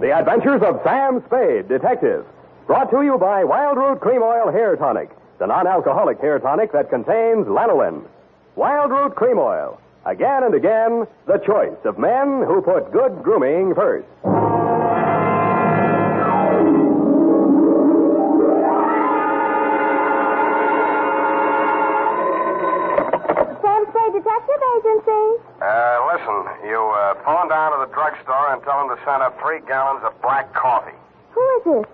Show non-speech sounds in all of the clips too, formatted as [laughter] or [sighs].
The Adventures of Sam Spade, Detective. Brought to you by Wild Root Cream Oil Hair Tonic, the non alcoholic hair tonic that contains lanolin. Wild Root Cream Oil. Again and again, the choice of men who put good grooming first. You uh, phone down to the drugstore and tell them to send up three gallons of black coffee. Who is this?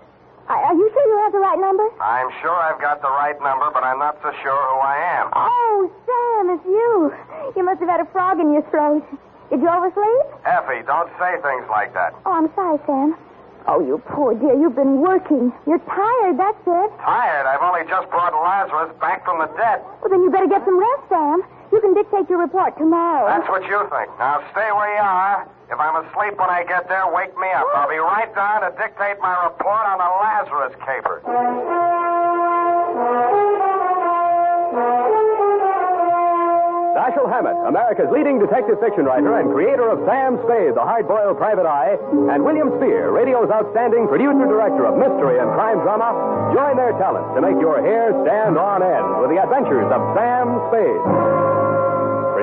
Are are you sure you have the right number? I'm sure I've got the right number, but I'm not so sure who I am. Oh, Sam, it's you. You must have had a frog in your throat. Did you oversleep? Effie, don't say things like that. Oh, I'm sorry, Sam. Oh, you poor dear. You've been working. You're tired, that's it. Tired? I've only just brought Lazarus back from the dead. Well, then you better get some rest, Sam. You can dictate your report tomorrow. That's what you think. Now stay where you are. If I'm asleep when I get there, wake me up. I'll be right down to dictate my report on the Lazarus caper. Dashiell Hammett, America's leading detective fiction writer and creator of Sam Spade, the hard-boiled private eye, and William Spier, radio's outstanding producer-director of mystery and crime drama, join their talents to make your hair stand on end with the adventures of Sam Spade.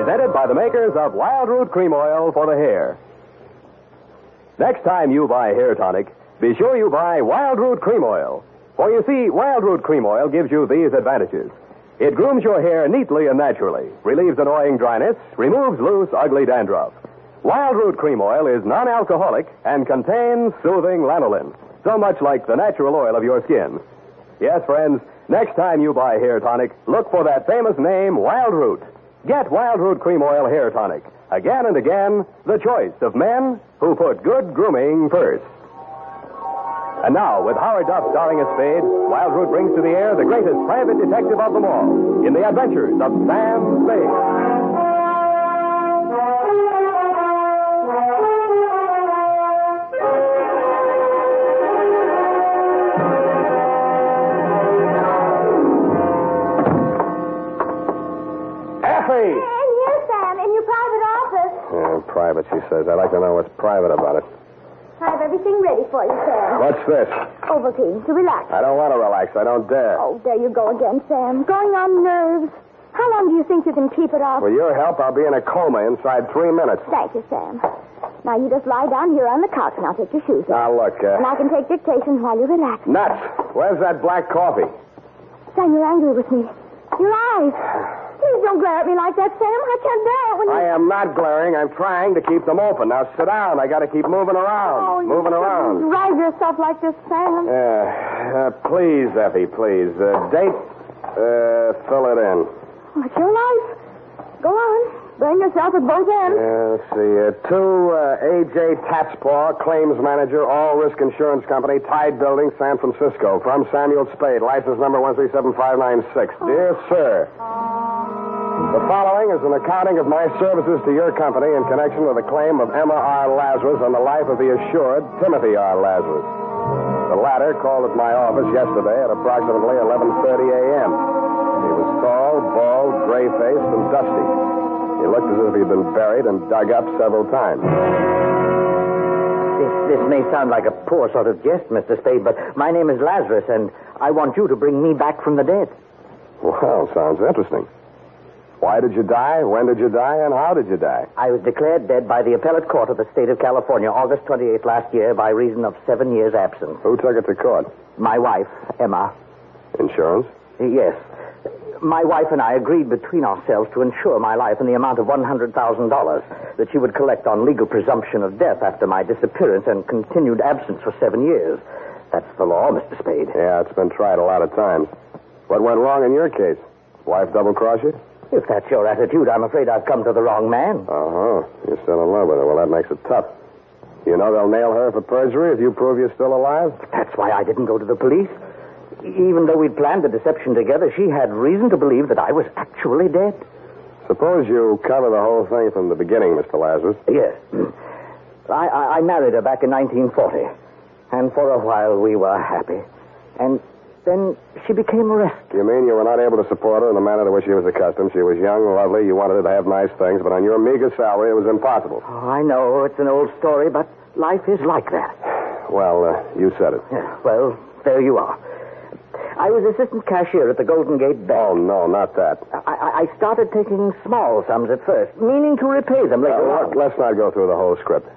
Presented by the makers of Wild Root Cream Oil for the hair. Next time you buy hair tonic, be sure you buy Wild Root Cream Oil. For you see, Wild Root Cream Oil gives you these advantages. It grooms your hair neatly and naturally, relieves annoying dryness, removes loose, ugly dandruff. Wild Root Cream Oil is non alcoholic and contains soothing lanolin, so much like the natural oil of your skin. Yes, friends, next time you buy hair tonic, look for that famous name, Wild Root. Get Wild Root Cream Oil Hair Tonic. Again and again, the choice of men who put good grooming first. And now, with Howard Duff starring as Spade, Wild Root brings to the air the greatest private detective of them all in the adventures of Sam Spade. Effie! And here, Sam, in your private office. Yeah, private, she says. I'd like to know what's private about it. I have everything ready for you, Sam. What's this? Ovaltine, to relax. I don't want to relax. I don't dare. Oh, there you go again, Sam. Going on nerves. How long do you think you can keep it off? With your help, I'll be in a coma inside three minutes. Thank you, Sam. Now, you just lie down here on the couch and I'll take your shoes off. Now, look, And uh, I can take dictation while you relax. nuts. Where's that black coffee? Sam, you're angry with me. Your eyes. [sighs] Please don't glare at me like that, Sam. I can't bear it when you... I am not glaring. I'm trying to keep them open. Now, sit down. I got to keep moving around. Oh, you moving shouldn't around. Drag yourself like this, Sam. Yeah. Uh, please, Effie, please. Uh, date, uh, fill it in. Like your life. Go on. Bring yourself at both ends. Yeah, let's see. Uh, to uh, A.J. Tatspaw, claims manager, All Risk Insurance Company, Tide Building, San Francisco. From Samuel Spade, license number 137596. Dear Sir, the following is an accounting of my services to your company in connection with a claim of Emma R. Lazarus on the life of the assured Timothy R. Lazarus. The latter called at my office yesterday at approximately 11.30 a.m. He was tall, bald, gray-faced, and dusty. He looked as if he'd been buried and dug up several times. This, this may sound like a poor sort of jest, Mr. Spade, but my name is Lazarus, and I want you to bring me back from the dead. Well, sounds interesting. Why did you die? When did you die? And how did you die? I was declared dead by the appellate court of the state of California August 28th last year by reason of seven years absence. Who took it to court? My wife, Emma. Insurance? Yes. My wife and I agreed between ourselves to insure my life in the amount of $100,000 that she would collect on legal presumption of death after my disappearance and continued absence for seven years. That's the law, Mr. Spade. Yeah, it's been tried a lot of times. What went wrong in your case? Wife double crossed you? If that's your attitude, I'm afraid I've come to the wrong man. Uh huh. You're still in love with her. Well, that makes it tough. You know they'll nail her for perjury if you prove you're still alive? That's why I didn't go to the police. Even though we'd planned the deception together, she had reason to believe that I was actually dead. Suppose you cover the whole thing from the beginning, Mr. Lazarus. Yes. I, I, I married her back in 1940. And for a while we were happy. And then she became arrested. You mean you were not able to support her in the manner to which she was accustomed? She was young, lovely, you wanted her to have nice things, but on your meager salary, it was impossible. Oh, I know it's an old story, but life is like that. Well, uh, you said it. Yeah, well, there you are. I was assistant cashier at the Golden Gate Bank. Oh, no, not that. I, I, I started taking small sums at first, meaning to repay them later Uh, on. let, let's not go through the whole script.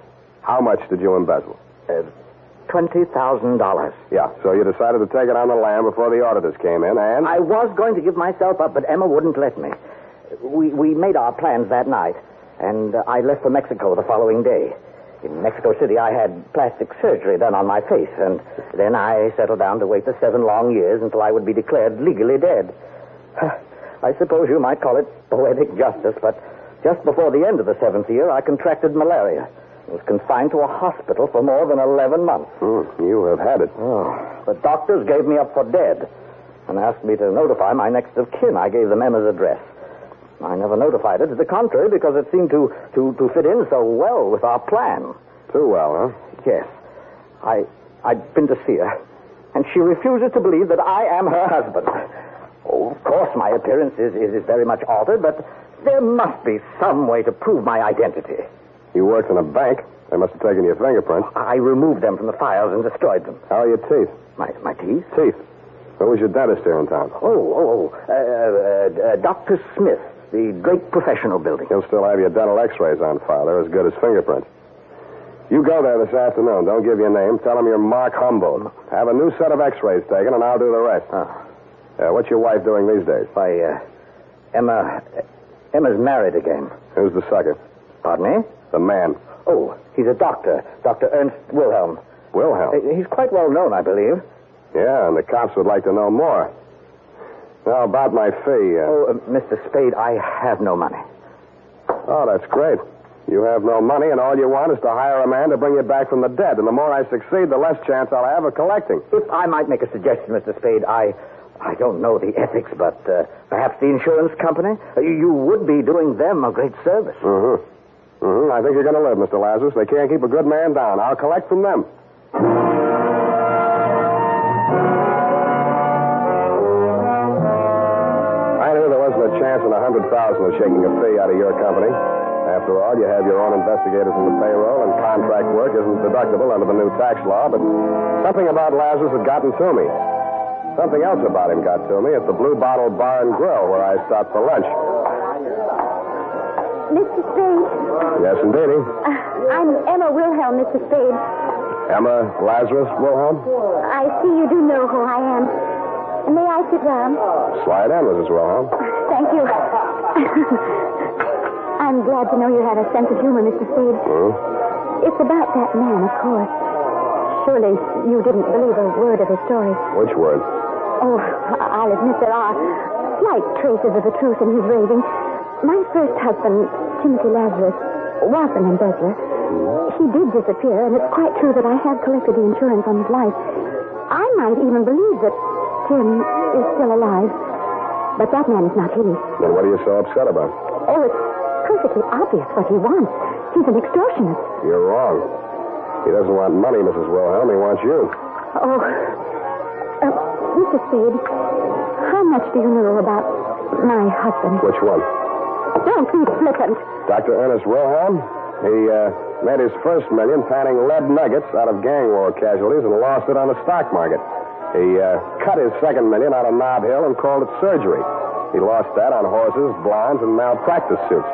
How much did you embezzle? Uh, $20,000. Yeah, so you decided to take it on the lam before the auditors came in, and... I was going to give myself up, but Emma wouldn't let me. We, we made our plans that night, and uh, I left for Mexico the following day. In Mexico City, I had plastic surgery done on my face, and then I settled down to wait the seven long years until I would be declared legally dead. [sighs] I suppose you might call it poetic justice, but just before the end of the seventh year, I contracted malaria. I was confined to a hospital for more than 11 months. Hmm, you have had it. Oh, the doctors gave me up for dead and asked me to notify my next of kin. I gave them Emma's address. I never notified her to the contrary because it seemed to, to, to fit in so well with our plan. Too well, huh? Yes. I, I'd been to see her, and she refuses to believe that I am her husband. Oh, of course, my appearance is, is, is very much altered, but there must be some way to prove my identity. You worked in a bank. They must have taken your fingerprints. I removed them from the files and destroyed them. How are your teeth? My, my teeth? Teeth. Who was your dentist here in town? Oh, oh, oh. Uh, uh, uh, Dr. Smith, the Drake professional building. He'll still have your dental x-rays on file. They're as good as fingerprints. You go there this afternoon. Don't give your name. Tell them you're Mark Humboldt. Have a new set of x-rays taken, and I'll do the rest. Uh, what's your wife doing these days? Why, uh, Emma. Emma's married again. Who's the sucker? Pardon me? The man. Oh, he's a doctor, Dr. Ernst Wilhelm. Wilhelm. Uh, He's quite well known, I believe. Yeah, and the cops would like to know more. Now, about my fee. Uh, Oh, uh, Mr. Spade, I have no money. oh, that's great. You have no money, and all you want is to hire a man to bring you back from the dead. And the more I succeed, the less chance I'll have of collecting. If I might make a suggestion, Mr. Spade, I. I don't know the ethics, but uh, perhaps the insurance company? Uh, You you would be doing them a great service. Mm-hmm. Mm-hmm. I think you're going to live, Mr. Lazarus. They can't keep a good man down. I'll collect from them. I knew there wasn't a chance in a hundred thousand of shaking a fee out of your company. After all, you have your own investigators in the payroll, and contract work isn't deductible under the new tax law. But something about Lazarus had gotten to me. Something else about him got to me at the Blue Bottle Bar and Grill where I stopped for lunch. Mr. Spade, Yes, indeed. uh, I'm Emma Wilhelm, Mr. Spade. Emma Lazarus Wilhelm? I see you do know who I am. May I sit down? Slide in, Mrs. Wilhelm. Thank you. [laughs] I'm glad to know you have a sense of humor, Mr. Spade. Hmm? It's about that man, of course. Surely you didn't believe a word of his story. Which word? Oh, I'll admit there are slight traces of the truth in his raving. My first husband, Timothy Lazarus, was an embezzler. He did disappear, and it's quite true that I have collected the insurance on his life. I might even believe that Tim is still alive. But that man is not he. Then what are you so upset about? Oh, it's perfectly obvious what he wants. He's an extortionist. You're wrong. He doesn't want money, Mrs. Wilhelm. He wants you. Oh, uh, Mr. Spade, how much do you know about my husband? Which one? Don't be flippant. Dr. Ernest Wilhelm? He uh, made his first million panning lead nuggets out of gang war casualties and lost it on the stock market. He uh, cut his second million out of Nob Hill and called it surgery. He lost that on horses, blondes, and malpractice suits.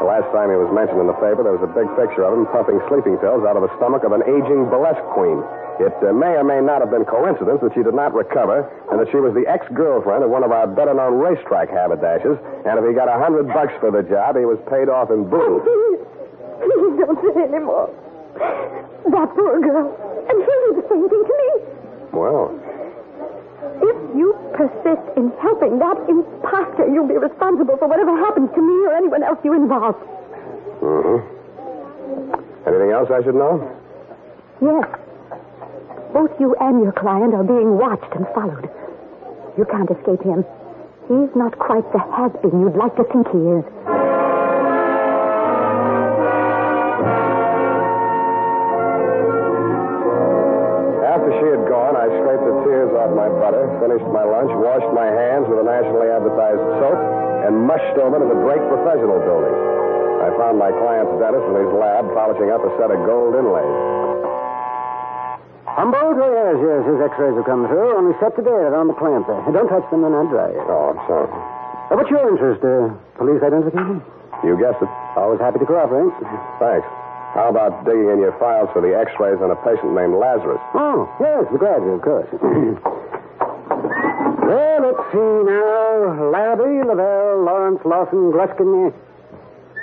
The last time he was mentioned in the paper, there was a big picture of him pumping sleeping pills out of the stomach of an aging burlesque queen. It uh, may or may not have been coincidence that she did not recover and that she was the ex-girlfriend of one of our better-known racetrack haberdashers. And if he got a hundred bucks for the job, he was paid off in booze. Please, [laughs] please don't say any more. That poor girl. And she'll do the same thing to me. Well, you persist in helping that imposter, you'll be responsible for whatever happens to me or anyone else you involve. mm-hmm. Anything else I should know? Yes. Both you and your client are being watched and followed. You can't escape him. He's not quite the has-been you'd like to think he is. My lunch, washed my hands with a nationally advertised soap, and mushed over to the Drake Professional Building. I found my client's dentist in his lab polishing up a set of gold inlays. Humboldt? Oh, yes, yes. His x-rays have come through. Only set today. They're on the clamp there. Don't touch them. They're not dry yet. Oh, I'm sorry. Uh, what's your interest? Uh, police identification? You guessed it. Always happy to cooperate. Thanks. How about digging in your files for the x-rays on a patient named Lazarus? Oh, yes, the graduate, of course. [clears throat] well, let's see now. Larrabee, Lavelle, Lawrence, Lawson, Gluskin.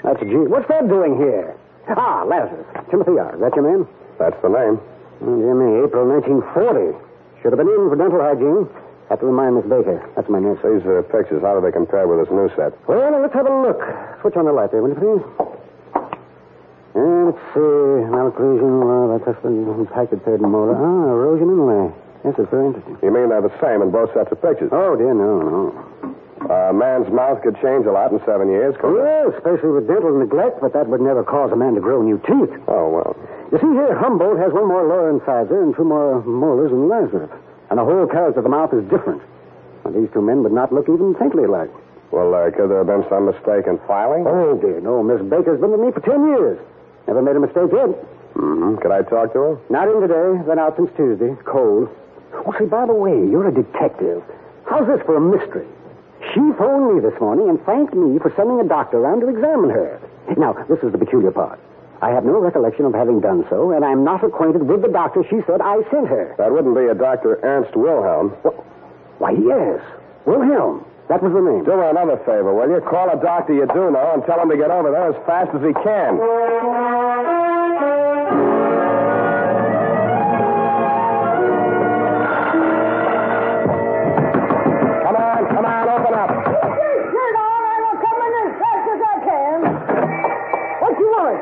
That's a G. What's that doing here? Ah, Lazarus. Timothy R. Is that your man? That's the name. Oh, dear me, April 1940. Should have been in for dental hygiene. Have to remind Miss Baker. That's my nurse. These are pictures. How do they compare with this new set? Well, let's have a look. Switch on the light there, will you, please? Uh, let's see. Malocclusion, uh, that's husband, impacted third molar. Ah, erosion inlay. Yes, it's very interesting. You mean they're the same in both sets of pictures? Oh, dear, no, no. A man's mouth could change a lot in seven years, couldn't it? Well, especially with dental neglect, but that would never cause a man to grow new teeth. Oh, well. You see here, Humboldt has one more lower incisor and two more molars than Lazarus. And the whole character of the mouth is different. And these two men would not look even faintly alike. Well, uh, could there have been some mistake in filing? Oh, dear, no. Miss Baker's been with me for ten years. Never made a mistake yet. Mm-hmm. Could I talk to her? Not in today. Been out since Tuesday. Cold. Oh, say, by the way, you're a detective. How's this for a mystery? She phoned me this morning and thanked me for sending a doctor around to examine her. Now, this is the peculiar part. I have no recollection of having done so, and I'm not acquainted with the doctor she said I sent her. That wouldn't be a Dr. Ernst Wilhelm. Why, yes. Wilhelm. That was the name. Do her another favor, will you? Call a doctor you do know and tell him to get over there as fast as he can.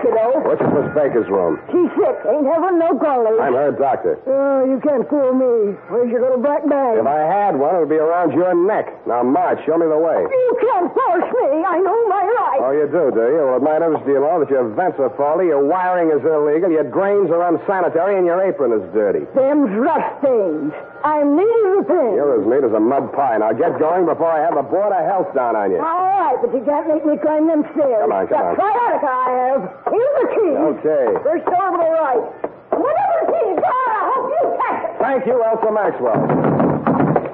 You kiddo? Which is Miss Baker's room? She's sick. Ain't having no golly. I'm her doctor. Oh, you can't fool me. Where's your little black bag? If I had one, it would be around your neck. Now, March, show me the way. You can't force me. I know my rights. Oh, you do, do you? Well, it might interest you know that your vents are faulty, your wiring is illegal, your drains are unsanitary, and your apron is dirty. Them's rust stains. I'm needing repairs. You're as neat as a mud pie. Now get going before I have the Board of Health down on you. All right, but you can't make me climb them stairs. Come on, come on. Sciatica I have. Here's the key. Okay. First door to the right. Whatever the key, God, I hope you catch it. Thank you, Elsa Maxwell.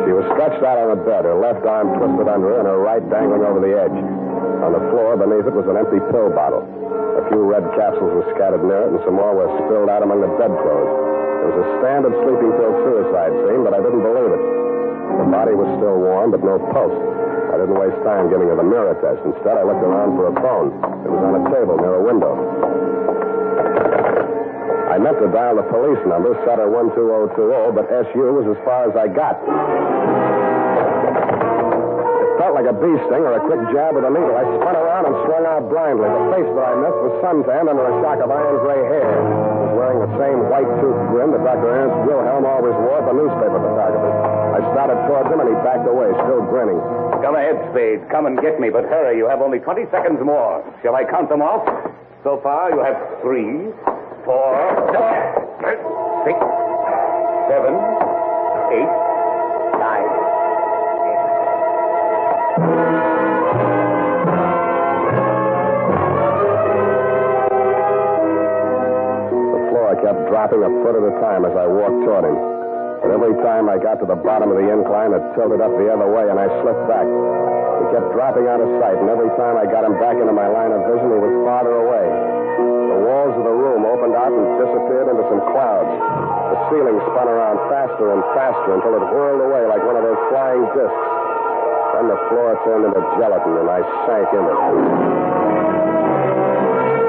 She was stretched out on a bed, her left arm twisted under her and her right dangling over the edge. On the floor beneath it was an empty pill bottle. A few red capsules were scattered near it, and some more were spilled out among the bedclothes. It was a standard sleeping pill suicide scene, but I didn't believe it. The body was still warm, but no pulse. I didn't waste time giving her the mirror test. Instead, I looked around for a phone. It was on a table near a window. I meant to dial the police number, Sutter 12020, but SU was as far as I got. It felt like a bee sting or a quick jab with a needle. I spun around and swung out blindly. The face that I missed was suntanned under a shock of iron gray hair. He was wearing the same white-toothed grin that Dr. Ernst Wilhelm always wore at the newspaper photographer. I started towards him, and he backed away, still grinning. Come ahead, Spade. Come and get me, but hurry. You have only 20 seconds more. Shall I count them off? So far, you have three, four, six, seven, eight, dropping a foot at a time as I walked toward him. But every time I got to the bottom of the incline, it tilted up the other way, and I slipped back. He kept dropping out of sight, and every time I got him back into my line of vision, he was farther away. The walls of the room opened out and disappeared into some clouds. The ceiling spun around faster and faster until it whirled away like one of those flying discs. Then the floor turned into gelatin, and I sank into it.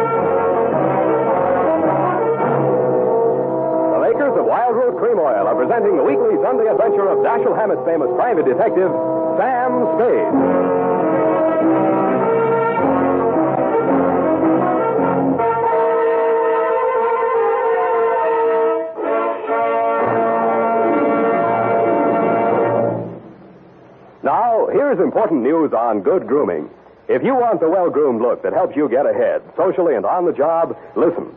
Presenting the weekly Sunday adventure of Dashiell Hammett's famous private detective, Sam Spade. Now, here's important news on good grooming. If you want the well groomed look that helps you get ahead, socially and on the job, listen.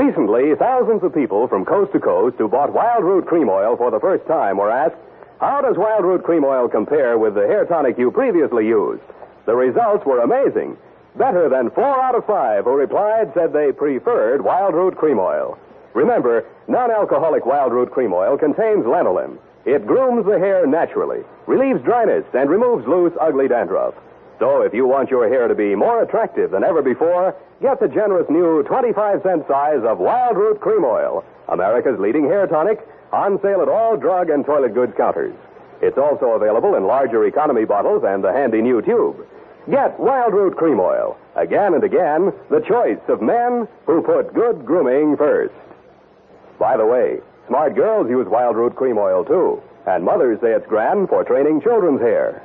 Recently, thousands of people from coast to coast who bought Wild Root Cream Oil for the first time were asked, How does Wild Root Cream Oil compare with the hair tonic you previously used? The results were amazing. Better than four out of five who replied said they preferred Wild Root Cream Oil. Remember, non alcoholic Wild Root Cream Oil contains lanolin. It grooms the hair naturally, relieves dryness, and removes loose, ugly dandruff. So if you want your hair to be more attractive than ever before, get the generous new 25 cent size of Wild Root Cream Oil, America's leading hair tonic, on sale at all drug and toilet goods counters. It's also available in larger economy bottles and the handy new tube. Get Wild Root Cream Oil. Again and again, the choice of men who put good grooming first. By the way, smart girls use Wild Root Cream Oil too, and mothers say it's grand for training children's hair.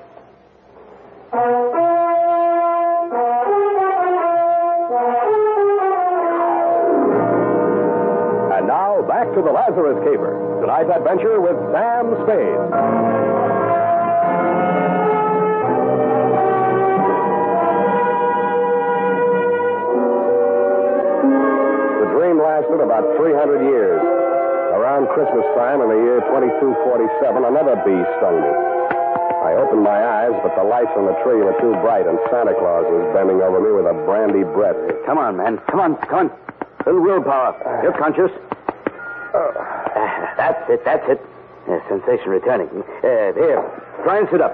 Lazarus Caper. Tonight's adventure with Sam Spade. The dream lasted about 300 years. Around Christmas time in the year 2247, another bee stung me. I opened my eyes, but the lights on the tree were too bright, and Santa Claus was bending over me with a brandy breath. Come on, man. Come on, come on. little willpower. You're conscious. [laughs] That's it, that's it. Yeah, sensation returning. Uh, here, try and sit up.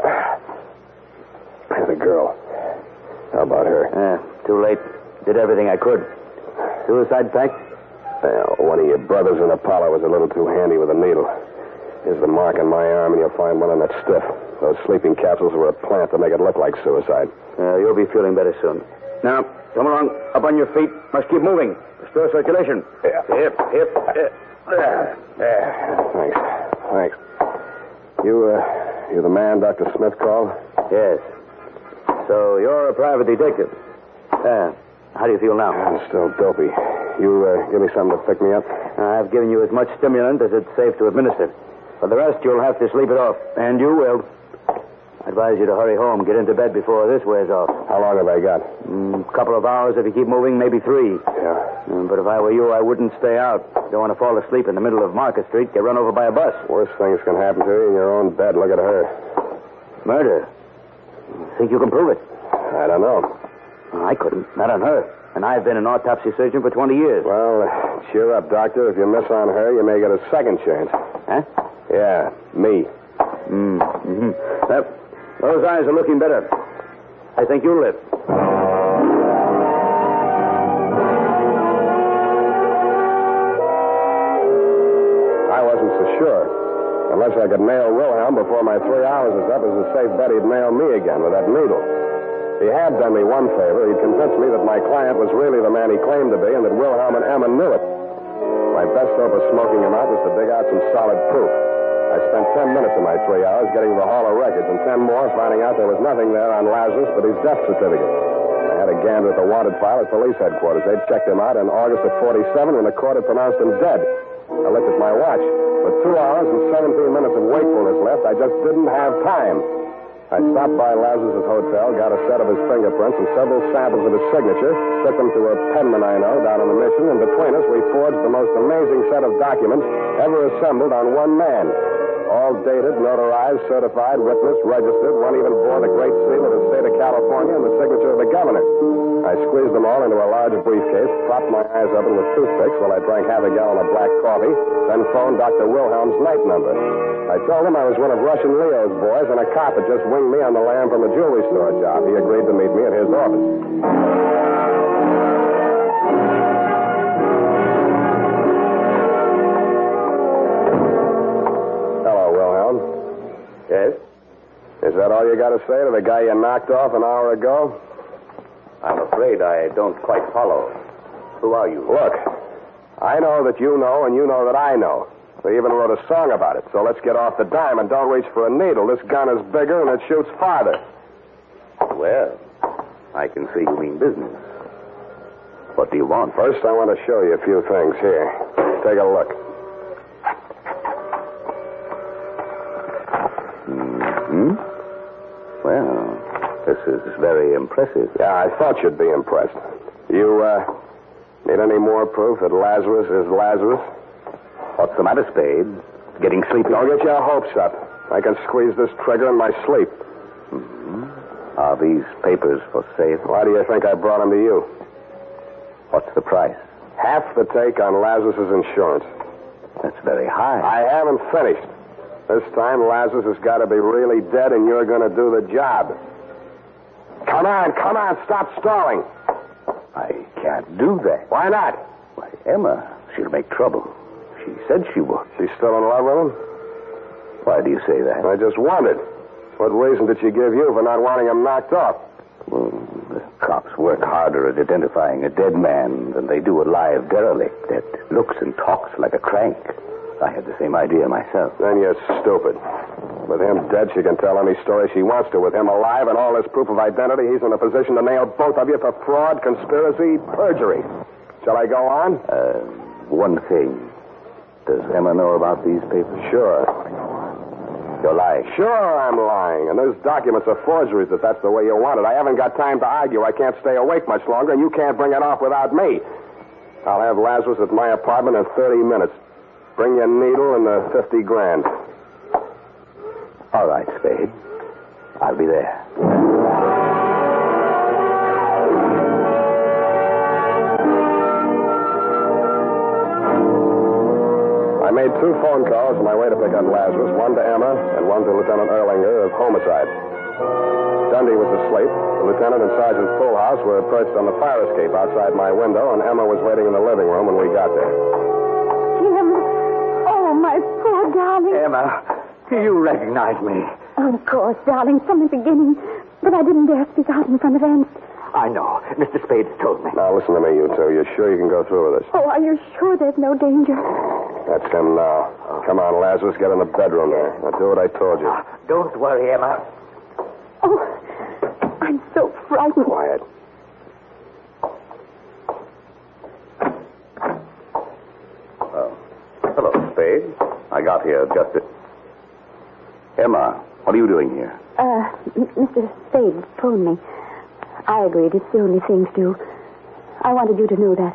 [sighs] There's a girl. How about her? Uh, too late. Did everything I could. Suicide pact? Well, one of your brothers in Apollo was a little too handy with a needle. Here's the mark on my arm, and you'll find one on that stiff. Those sleeping capsules were a plant to make it look like suicide. Uh, you'll be feeling better soon. Now, come along. Up on your feet. Must keep moving. Restore circulation. Yeah. Hip, hip, hip. There. There. Thanks. Thanks. You, uh, you the man Dr. Smith called? Yes. So you're a private detective. Uh, how do you feel now? I'm still dopey. You, uh, give me something to pick me up? I've given you as much stimulant as it's safe to administer. For the rest, you'll have to sleep it off. And you will. I advise you to hurry home. Get into bed before this wears off. How long have I got? A mm, couple of hours if you keep moving, maybe three. Yeah. Mm, but if I were you, I wouldn't stay out. Don't want to fall asleep in the middle of Market Street, get run over by a bus. Worst things can happen to you in your own bed. Look at her. Murder. Think you can prove it? I don't know. I couldn't. Not on her. And I've been an autopsy surgeon for 20 years. Well, cheer up, Doctor. If you miss on her, you may get a second chance. Huh? Yeah, me. Mm, hmm Well, those eyes are looking better. I think you'll live. I wasn't so sure. Unless I could nail Wilhelm before my three hours is up, it's a safe bet he'd nail me again with that needle. He had done me one favor. He'd convinced me that my client was really the man he claimed to be and that Wilhelm and Emma knew it. My best hope of smoking him out was to dig out some solid proof. I spent ten minutes of my three hours getting the Hall of Records and ten more finding out there was nothing there on Lazarus but his death certificate. I had a gander at the wanted file at police headquarters. They'd checked him out in August of 47 when the court had pronounced him dead. I looked at my watch. With two hours and 17 minutes of wakefulness left, I just didn't have time. I stopped by Lazarus' hotel, got a set of his fingerprints and several samples of his signature, took them to a penman I know down on the mission, and between us, we forged the most amazing set of documents ever assembled on one man. All dated, notarized, certified, witnessed, registered. One even bore the great seal of the state of California and the signature of the governor. I squeezed them all into a large briefcase, propped my eyes open with toothpicks while I drank half a gallon of black coffee, then phoned Dr. Wilhelm's night number. I told him I was one of Russian Leo's boys, and a cop had just winged me on the lam from a jewelry store job. He agreed to meet me at his office. Yes? Is that all you got to say to the guy you knocked off an hour ago? I'm afraid I don't quite follow. Who are you? Look, I know that you know, and you know that I know. They even wrote a song about it. So let's get off the dime and don't reach for a needle. This gun is bigger and it shoots farther. Well, I can see you mean business. What do you want? First, I want to show you a few things. Here, take a look. Hmm? Well, this is very impressive. Yeah, I thought you'd be impressed. You, uh, need any more proof that Lazarus is Lazarus? What's the matter, Spade? Getting sleepy? Don't get your hopes up. I can squeeze this trigger in my sleep. Are these papers for sale? Why do you think I brought them to you? What's the price? Half the take on Lazarus's insurance. That's very high. I haven't finished. This time, Lazarus has got to be really dead, and you're going to do the job. Come on, come on, stop stalling. I can't do that. Why not? Why, Emma, she'll make trouble. She said she would. She's still in love with him? Why do you say that? I just wondered. What reason did she give you for not wanting him knocked off? Well, the cops work harder at identifying a dead man than they do a live derelict that looks and talks like a crank. I had the same idea myself. Then you're stupid. With him dead, she can tell any story she wants to. With him alive and all this proof of identity, he's in a position to nail both of you for fraud, conspiracy, perjury. Shall I go on? Uh, one thing. Does Emma know about these papers? Sure. You're lying. Sure, I'm lying. And those documents are forgeries if that's the way you want it. I haven't got time to argue. I can't stay awake much longer, and you can't bring it off without me. I'll have Lazarus at my apartment in 30 minutes. Bring your needle and the 50 grand. All right, Spade. I'll be there. I made two phone calls on my way to pick up Lazarus, one to Emma and one to Lieutenant Erlinger of homicide. Dundy was asleep. The lieutenant and Sergeant Polhaus were perched on the fire escape outside my window, and Emma was waiting in the living room when we got there. Jim. My poor darling. Emma, do you recognize me. Oh, Of course, darling, from the beginning. But I didn't dare speak out in front of Ernst. I know. Mr. Spade told me. Now, listen to me, you two. You're sure you can go through with this? Oh, are you sure there's no danger? That's him now. Come on, Lazarus. Get in the bedroom there. Now, do what I told you. Ah, don't worry, Emma. Oh, I'm so frightened. Quiet. Oh. Hello, I got here just at... Emma, what are you doing here? Uh, M- Mr. Spade phoned me. I agreed. It's the only thing to do. I wanted you to know that.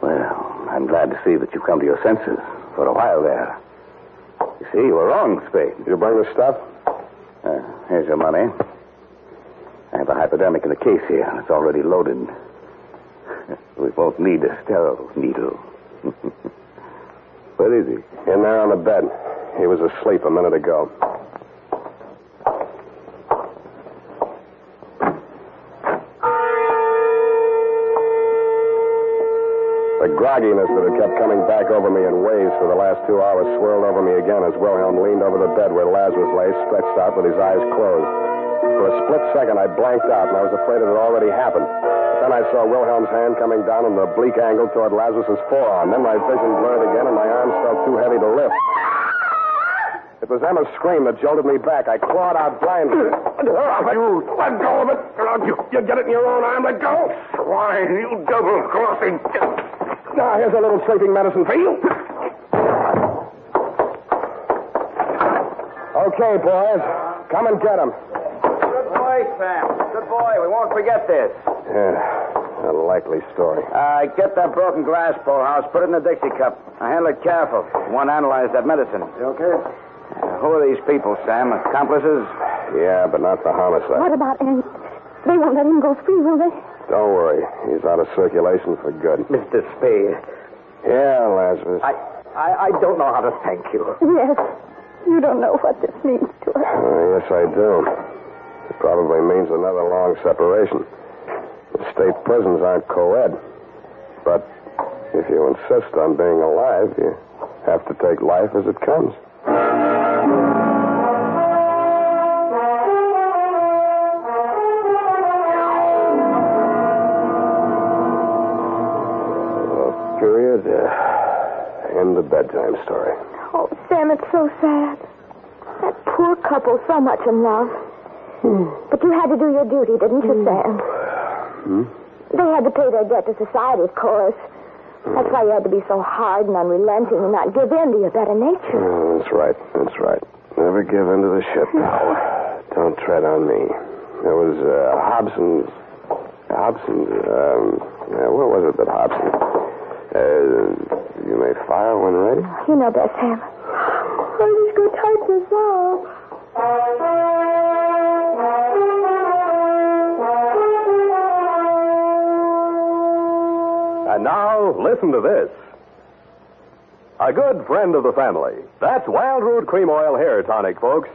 Well, I'm glad to see that you've come to your senses for a while there. You see, you were wrong, Spade. Did you bring the stuff? Uh, here's your money. I have a hypodermic in the case here. It's already loaded. [laughs] We won't need a sterile needle. [laughs] Where is he? In there on the bed. He was asleep a minute ago. The grogginess that had kept coming back over me in waves for the last two hours swirled over me again as Wilhelm leaned over the bed where Lazarus lay, stretched out with his eyes closed. For a split second, I blanked out, and I was afraid it had already happened. But then I saw Wilhelm's hand coming down in the bleak angle toward Lazarus's forearm. Then my vision blurred again, and my arms felt too heavy to lift. It was Emma's scream that jolted me back. I clawed out blindly. You let go of it. You, you get it in your own arm. Let go. Swine, you double crossing. Now, here's a little sleeping medicine for you. Okay, boys. Come and get him. Good boy, Sam. Good boy. We won't forget this. Yeah, a likely story. Uh, get that broken glass, Polhaus. Put it in the Dixie cup. Now, handle it careful. Want to analyze that medicine. You okay? Uh, who are these people, Sam? Accomplices? Yeah, but not the homicide. What about Ernst? They won't let him go free, will they? Don't worry. He's out of circulation for good. Mr. Spade. Yeah, Lazarus. I, I, I don't know how to thank you. Yes. You don't know what this means to us. Uh, yes, I do. It probably means another long separation. The state prisons aren't co-ed. But if you insist on being alive, you have to take life as it comes. Period. Uh, end the bedtime story. Oh, Sam, it's so sad. That poor couple, so much in love. But you had to do your duty, didn't you, Sam? Hmm? They had to pay their debt to society, of course. That's why you had to be so hard and unrelenting and not give in to your better nature. Oh, that's right. That's right. Never give in to the ship. Don't tread on me. There was uh, Hobson's. Hobson's. Um, uh, what was it that Hobson? Uh, you may fire when ready. You know best, Sam. Now, listen to this. A good friend of the family. That's Wildroot Cream Oil Hair Tonic, folks.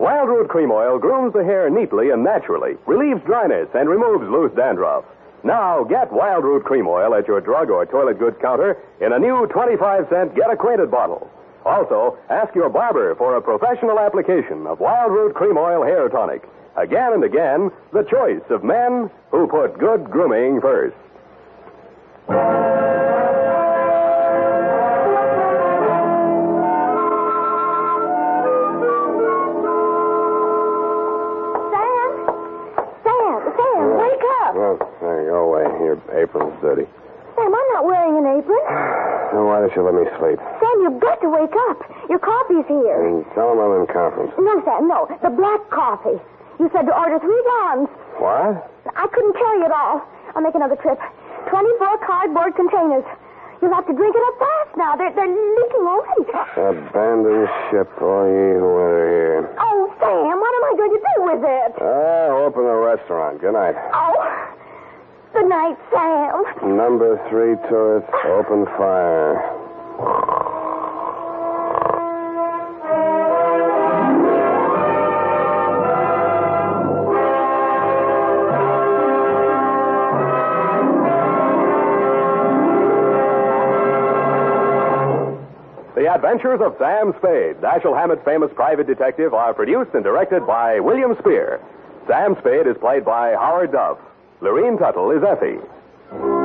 Wildroot Cream Oil grooms the hair neatly and naturally, relieves dryness, and removes loose dandruff. Now, get Wildroot Cream Oil at your drug or toilet goods counter in a new 25 cent Get Acquainted bottle. Also, ask your barber for a professional application of Wildroot Cream Oil Hair Tonic. Again and again, the choice of men who put good grooming first. Sam? Sam, Sam, wake up. Well, there you go away. Your apron's dirty. Sam, I'm not wearing an apron. Then why don't you let me sleep? Sam, you've got to wake up. Your coffee's here. And tell them I'm in conference. No, Sam, no. The black coffee. You said to order three gallons. What? I couldn't carry it all. I'll make another trip. 24 cardboard containers. You'll have to drink it up fast now. They're, they're leaking already. Abandon ship, all ye who enter here. Oh, Sam, what am I going to do with it? Ah, open a restaurant. Good night. Oh, good night, Sam. Number three turret, open fire. The Adventures of Sam Spade, Dashiell Hammett's famous private detective, are produced and directed by William Spier. Sam Spade is played by Howard Duff. Lorene Tuttle is Effie.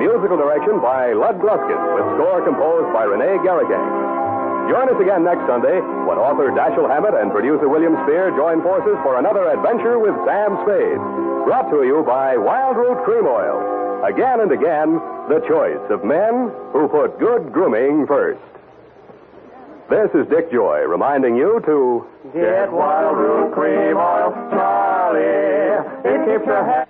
Musical direction by Lud Gluskin, with score composed by Renee Garriguenc. Join us again next Sunday when author Dashiell Hammett and producer William Spier join forces for another adventure with Sam Spade. Brought to you by Wildroot Cream Oil. Again and again, the choice of men who put good grooming first. This is Dick Joy reminding you to Get Wild Root Cream Oil, Charlie. It keeps your hair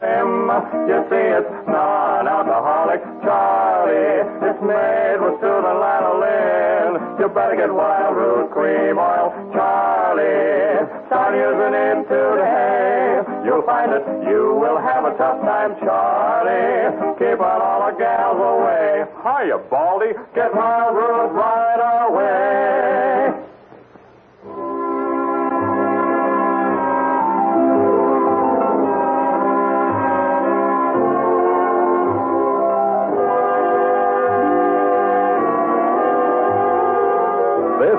trim. You see, it's non-alcoholic, Charlie. It's made with soothing lanolin. You better get Wild Root Cream Oil, Charlie. Start using it today. You'll find that you will have a tough time, Charlie. Keep on all the gals away. Hiya, Baldy. Get Wild Root right away.